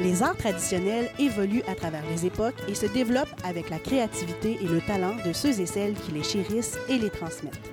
Les arts traditionnels évoluent à travers les époques et se développent avec la créativité et le talent de ceux et celles qui les chérissent et les transmettent.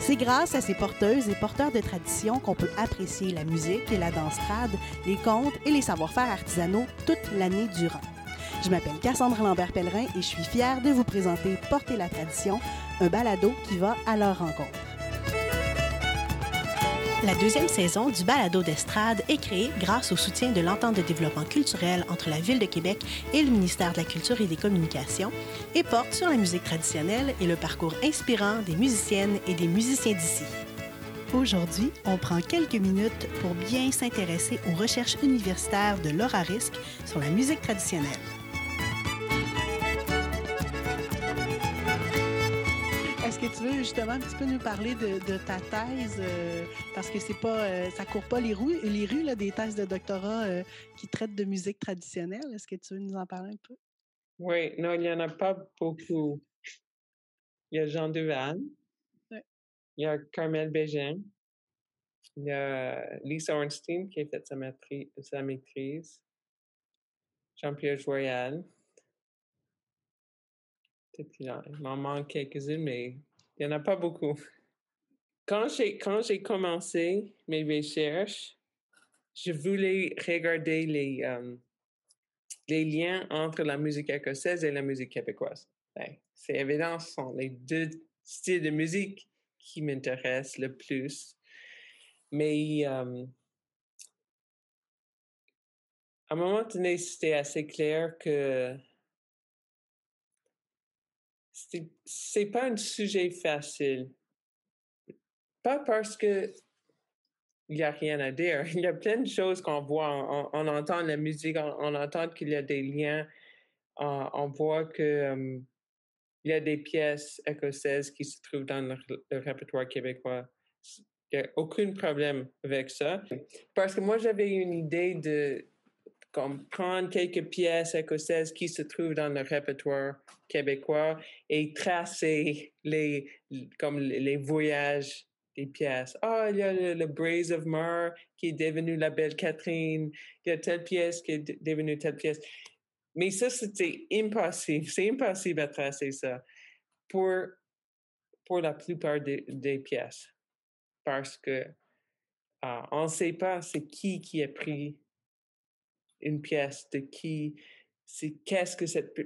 C'est grâce à ces porteuses et porteurs de traditions qu'on peut apprécier la musique et la danse trad, les contes et les savoir-faire artisanaux toute l'année durant. Je m'appelle Cassandre Lambert-Pellerin et je suis fière de vous présenter Porter la tradition, un balado qui va à leur rencontre. La deuxième saison du balado d'estrade est créée grâce au soutien de l'entente de développement culturel entre la Ville de Québec et le ministère de la Culture et des Communications et porte sur la musique traditionnelle et le parcours inspirant des musiciennes et des musiciens d'ici. Aujourd'hui, on prend quelques minutes pour bien s'intéresser aux recherches universitaires de Laura Risque sur la musique traditionnelle. Tu veux justement un petit peu nous parler de, de ta thèse euh, parce que c'est pas euh, ça court pas les rues les rues là, des thèses de doctorat euh, qui traitent de musique traditionnelle. Est-ce que tu veux nous en parler un peu? Oui, non, il n'y en a pas beaucoup. Il y a Jean Duval, Ouais. il y a Carmel Bégin, il y a Lisa Ornstein qui a fait sa, maîtrise, sa maîtrise, Jean-Pierre Joyal. Peut-être qu'il en- il m'en manque quelques-unes, mais il n'y en a pas beaucoup. Quand j'ai, quand j'ai commencé mes recherches, je voulais regarder les, euh, les liens entre la musique écossaise et la musique québécoise. Ben, c'est évident, ce sont les deux styles de musique qui m'intéressent le plus. Mais euh, à un moment donné, c'était assez clair que c'est pas un sujet facile. Pas parce que il n'y a rien à dire. Il y a plein de choses qu'on voit. On, entend la musique, on, entend qu'il y a des liens. On, voit que il y a des pièces écossaises qui se trouvent dans le, le répertoire québécois. Il n'y a aucun problème avec ça. Parce que moi, j'avais une idée de comme, prendre quelques pièces écossaises qui se trouvent dans le répertoire québécois et tracer les, comme les voyages des pièces. Ah, il y a le, Braze of Mar qui est devenu la Belle Catherine. Il y a telle pièce qui est de- devenue telle pièce. Mais ça, c'était impossible. C'est impossible à tracer ça pour, pour la plupart des, pièces. Parce que euh, on ne sait pas c'est qui qui a pris une pièce, de qui, c'est qu'est-ce que cette,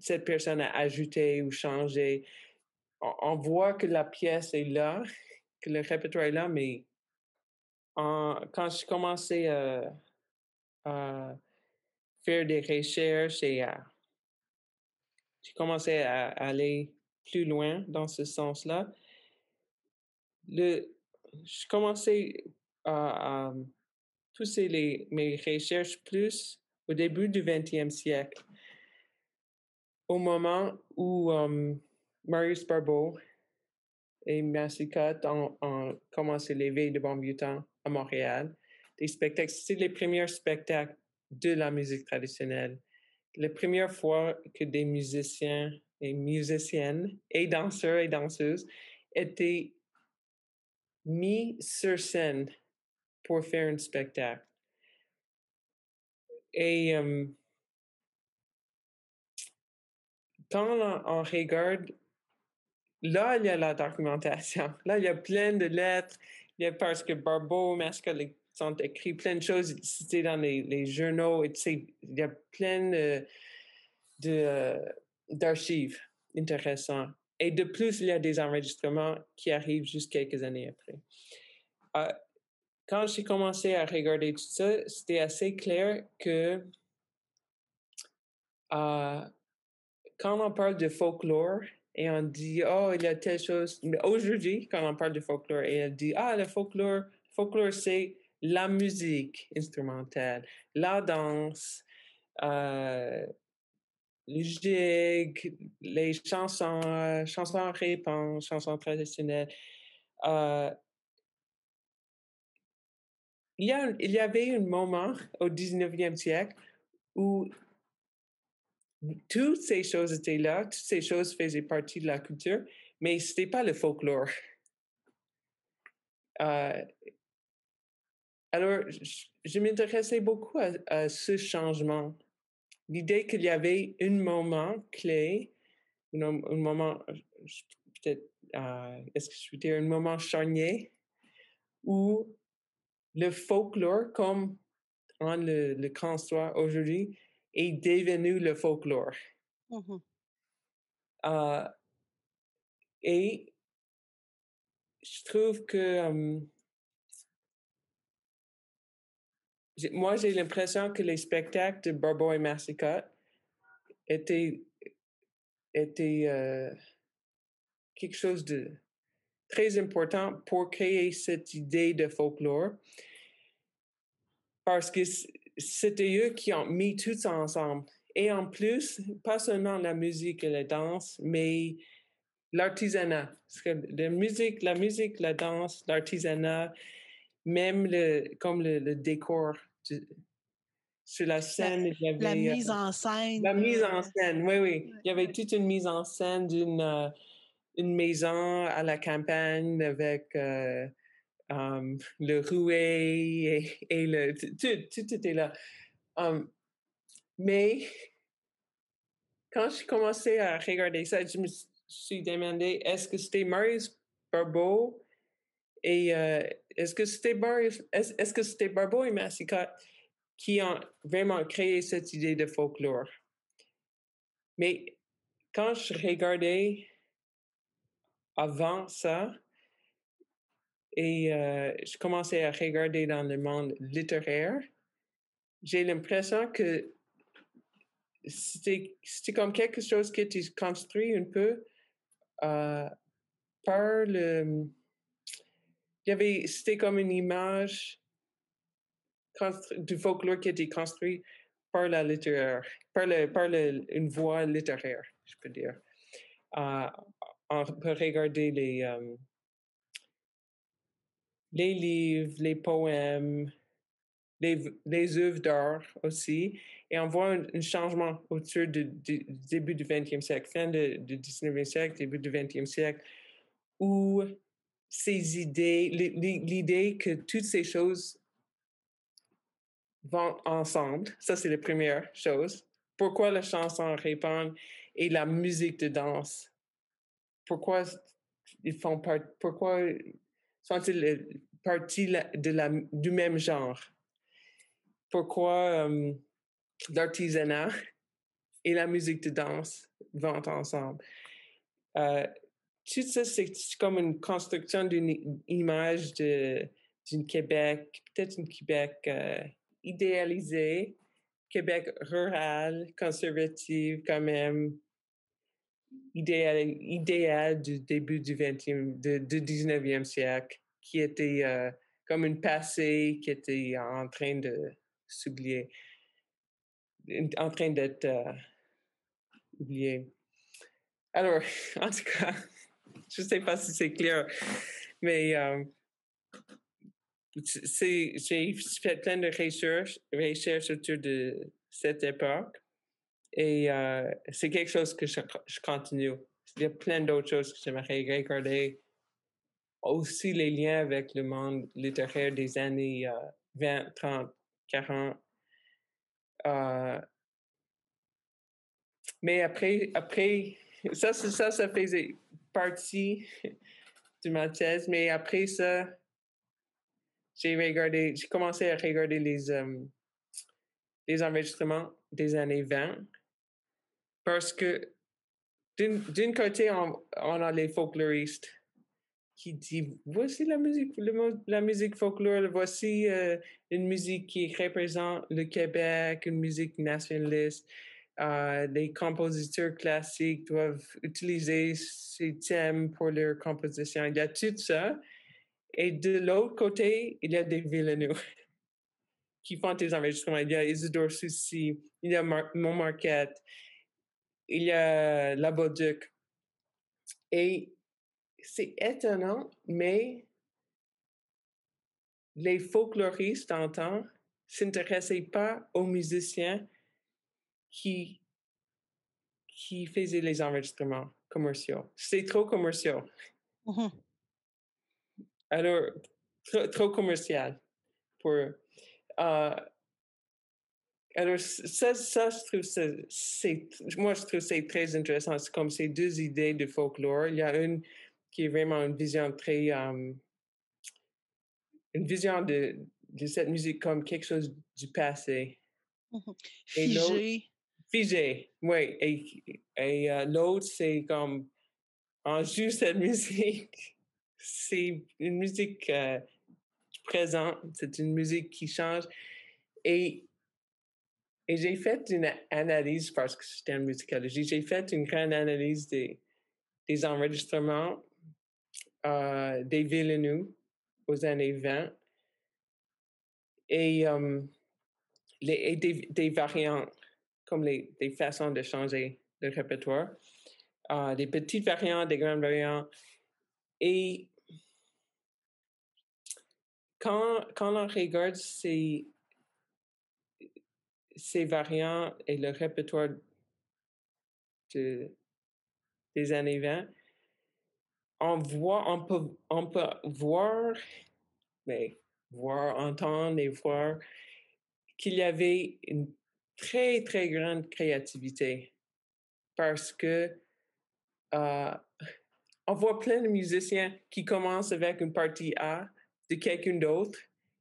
cette personne a ajouté ou changé. On, voit que la pièce est là, que le répertoire est là, mais quand j'ai commencé à, à faire des recherches et à, j'ai commencé à aller plus loin dans ce sens-là, le, je commençais à pousser les, mes recherches plus au début du 20e siècle, au moment où euh, Marius Barbeau et Massicotte ont, ont commencé l'éveil de bon à Montréal. Des spectacles, c'est les premiers spectacles de la musique traditionnelle. La première fois que des musiciens et musiciennes et danseurs et danseuses étaient mis sur scène pour faire un spectacle. Et quand on, regarde, là, il y a la documentation. Là, il y a plein de lettres. Il y a parce que Barbeau, Masca, les- sont écrits plein de choses. C'était dans les, journaux. Et il y a plein de, euh, d'archives intéressantes. Et de plus, il y a des enregistrements qui arrivent juste quelques années après. Euh, quand j'ai commencé à regarder tout ça, c'était assez clair que euh, quand on parle de folklore et on dit, oh, il y a telle chose, mais aujourd'hui, quand on parle de folklore et on dit, ah, le folklore, folklore, c'est la musique instrumentale, la danse, euh, le les chansons, euh, chansons réponse, chansons traditionnelles. Euh, il, y avait un moment au 19e siècle où toutes ces choses étaient là, toutes ces choses faisaient partie de la culture, mais ce n'était pas le folklore. Euh, alors, je, m'intéressais beaucoup à, ce changement. L'idée qu'il y avait un moment clé, un, moment, peut-être, euh, est-ce que je veux dire, un moment charnier où le folklore, comme en le, le histoire aujourd'hui, est devenu le folklore. Mmh euh, et je trouve que moi, j'ai l'impression que les spectacles de Barbeau et Massicotte étaient, étaient euh, quelque chose de très important pour créer cette idée de folklore. Parce que c'était eux qui ont mis tout ça ensemble. Et en plus, pas seulement la musique et la danse, mais l'artisanat. La musique, la musique, la danse, l'artisanat, même le, comme le, décor. sur la scène, il y avait... La mise en scène. La mise en scène, oui, oui. Il y avait toute une mise en scène d'une euh, une maison à la campagne avec euh, le rouet et, le... Tout, tout, était là. Mais quand j'ai commencé à regarder ça, je me suis demandé est-ce que c'était Marius Barbeau et euh, est-ce que c'était Marius, est-ce que c'était Barbeau et Massicotte qui ont vraiment créé cette idée de folklore. Mais quand je regardais avant ça, et je commençais à regarder dans le monde littéraire, j'ai l'impression que c'était comme quelque chose qui était construit un peu par le. C'était comme une image du folklore qui était construit par la littéraire, par, le, par le, une voix littéraire, je peux dire. Euh, on peut regarder les, livres, les poèmes, les, œuvres d'art aussi. Et on voit un, changement autour du, début du 20e siècle, fin du 19e siècle, début du 20e siècle, où ces idées, l'idée que toutes ces choses vont ensemble, ça c'est la première chose. Pourquoi la chanson répond et la musique de danse? Pourquoi ils font part, pourquoi sont-ils partie de la, du même genre? pourquoi l'artisanat et la musique de danse vont ensemble? Euh, tout ça, c'est comme une construction d'une image d'une Québec, peut-être une Québec euh, idéalisée, Québec rural, conservative quand même, idéal, idéal du début du 20e, du 19e siècle, qui était euh, comme une passé qui était en train de s'oublier, en train d'être euh, oublié. Alors, en tout cas, je ne sais pas si c'est clair, mais euh, j'ai fait plein de recherches, recherches autour de cette époque et euh, c'est quelque chose que je, continue. Il y a plein d'autres choses que j'aimerais regarder. Aussi les liens avec le monde littéraire des années 20, 30, 40. Euh, mais après, après ça, ça, ça faisait partie de ma thèse, mais après ça, j'ai regardé, j'ai commencé à regarder les, euh, les enregistrements des années 20 parce que d'un côté, on, on, a les folkloristes qui dit voici la musique, la musique folklore, voici euh, une musique qui représente le Québec, une musique nationaliste. Euh, les compositeurs classiques doivent utiliser ces thèmes pour leur composition. Il y a tout ça. Et de l'autre côté, il y a des Villeneuve qui font des enregistrements. Il y a Isidore Soucy, il y a Mar Montmarquette, il y a La Bauduc. Et c'est étonnant, mais les folkloristes en temps s'intéressaient pas aux musiciens qui, qui faisaient les enregistrements commerciaux. C'est trop commercial. Mmh Alors, trop, commercial pour euh, alors, ça, ça, je trouve ça, c'est, moi, je trouve c'est très intéressant. C'est comme ces deux idées de folklore. Il y a une qui est vraiment une vision très, une vision de, de cette musique comme quelque chose du passé. Mmh figé. Figé, oui. Et, et euh, l'autre, c'est comme, en juste cette musique, c'est une musique euh, présente, c'est une musique qui change. Et et j'ai fait une analyse, parce que c'était en musicologie, j'ai fait une grande analyse des, des enregistrements euh, des Villeneuve aux années 20 et, euh, les, des, des, variantes, comme les, des façons de changer le répertoire, euh, des petites variantes, des grandes variantes. Et quand, quand on regarde ces, ces variants et le répertoire de, des années 20, on voit, on peut, on peut voir, mais voir, entendre et voir qu'il y avait une très, très grande créativité parce que euh, on voit plein de musiciens qui commencent avec une partie A de quelqu'un d'autre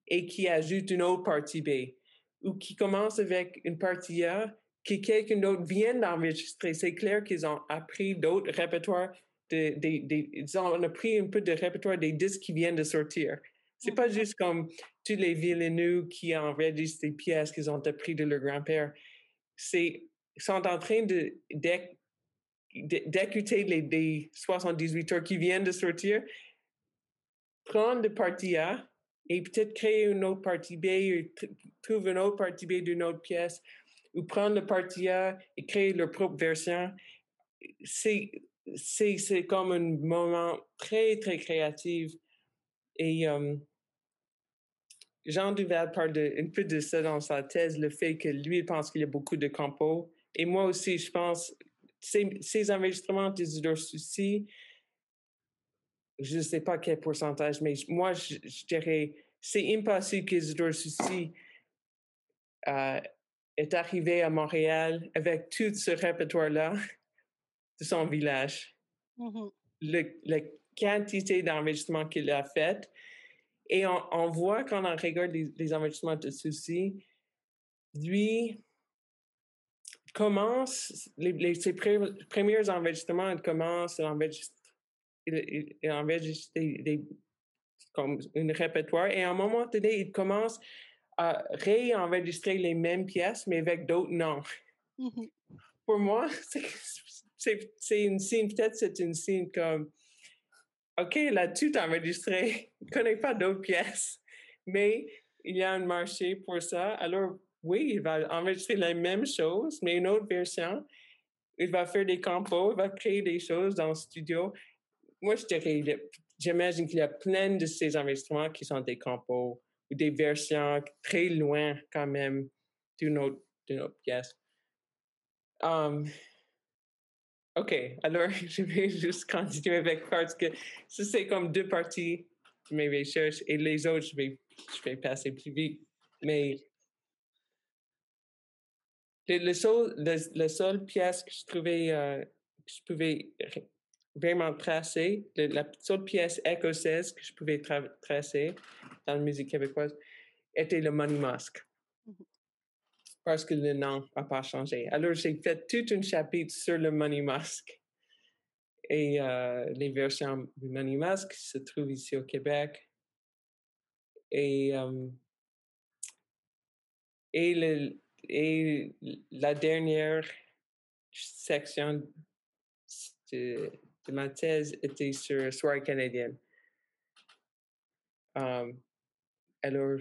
et qui ajoutent une autre partie B ou qui commence avec une partie A que quelqu'un d'autre vient d'enregistrer. C'est clair qu'ils ont appris d'autres répertoires. De, ils ont appris un peu de répertoire des disques qui viennent de sortir. C'est pas juste comme tous les villaineux qui enregistrent des pièces qu'ils ont appris de leur grand-père. C'est, ils sont en train de, d'écouter les, les 78 heures qui viennent de sortir, prendre de partie A et peut-être créer une autre partie B, ou trouver une autre partie B d'une autre pièce, ou prendre le partie A et créer leur propre version. C'est, c'est, c'est comme un moment très, très créatif. Et Jean Duval parle un peu de ça dans sa thèse, le fait que lui, pense qu'il y a beaucoup de compos. Et moi aussi, je pense, ces, ces enregistrements de Souci, je ne sais pas quel pourcentage, mais moi, je, dirais, c'est impossible qu'Isidore Soucy euh, est arrivé à Montréal avec tout ce répertoire-là de son village. Mmh la quantité d'enregistrements qu'il a fait. Et on, voit quand on regarde les, enregistrements de Soucy, lui commence, les, ses premiers enregistrements, il commence à enregistrer il, il enregistre des, comme un répertoire et à un moment donné, il commence à réenregistrer les mêmes pièces, mais avec d'autres noms. Mmh Pour moi, c'est une signe, peut-être c'est une signe comme, OK, il a tout enregistré, il ne connaît pas d'autres pièces, mais il y a un marché pour ça. Alors, oui, il va enregistrer la même chose, mais une autre version. Il va faire des compos, il va créer des choses dans le studio moi, je dirais, j'imagine qu'il y a plein de ces enregistrements qui sont des compos ou des versions très loin quand même d'une autre, autre pièce. Um, OK, alors je vais juste continuer avec parce que c'est comme deux parties de mes recherches et les autres, je vais, je vais passer plus vite. Mais le, le, seul, seule pièce que je trouvais, euh, que je pouvais vraiment tracer. la seule pièce écossaise que je pouvais tracer dans la musique québécoise était le Money Mask. Mmh Parce que le nom n'a pas changé. Alors, j'ai fait tout un chapitre sur le Money Mask. Et euh, les versions du Money Mask se trouvent ici au Québec. Et, euh, et, le, et la dernière section de ma thèse était sur soirée canadienne. Um, alors,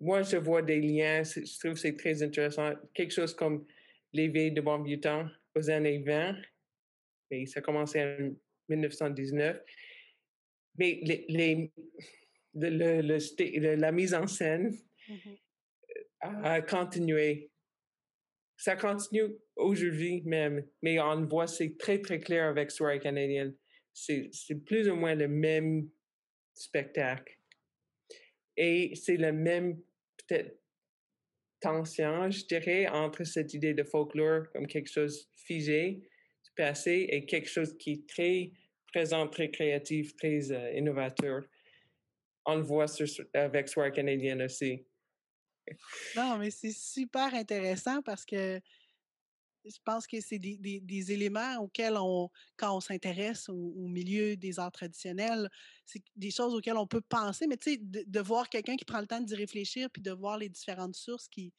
moi, je vois des liens, je trouve que c'est très intéressant. Quelque chose comme l'éveil de bon vieux temps aux années 20, et ça a commencé en 1919. Mais les, les, le, le, la mise en scène mmh a continué ça continue aujourd'hui même, mais on voit, c'est très, très clair avec Soirée canadienne. C'est plus ou moins le même spectacle. Et c'est la même, tension, je dirais, entre cette idée de folklore comme quelque chose figé passé et quelque chose qui est très présent, très créatif, très euh, innovateur. On le voit avec Soir canadien aussi. Non, mais c'est super intéressant parce que je pense que c'est des, des, éléments auxquels on, quand on s'intéresse au, milieu des arts traditionnels, c'est des choses auxquelles on peut penser, mais tu sais, de, voir quelqu'un qui prend le temps d'y réfléchir puis de voir les différentes sources qui,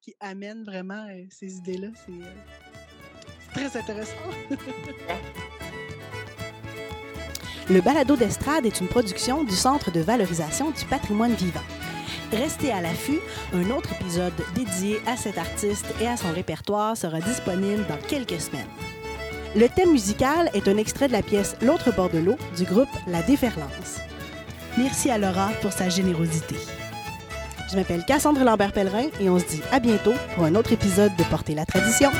qui amènent vraiment euh, ces idées-là, c'est euh, très intéressant. Le balado d'estrade est une production du Centre de valorisation du patrimoine vivant. Restez à l'affût, un autre épisode dédié à cet artiste et à son répertoire sera disponible dans quelques semaines. Le thème musical est un extrait de la pièce L'autre bord de l'eau du groupe La Déferlance. Merci à Laura pour sa générosité. Je m'appelle Cassandre Lambert-Pellerin et on se dit à bientôt pour un autre épisode de Porter la tradition.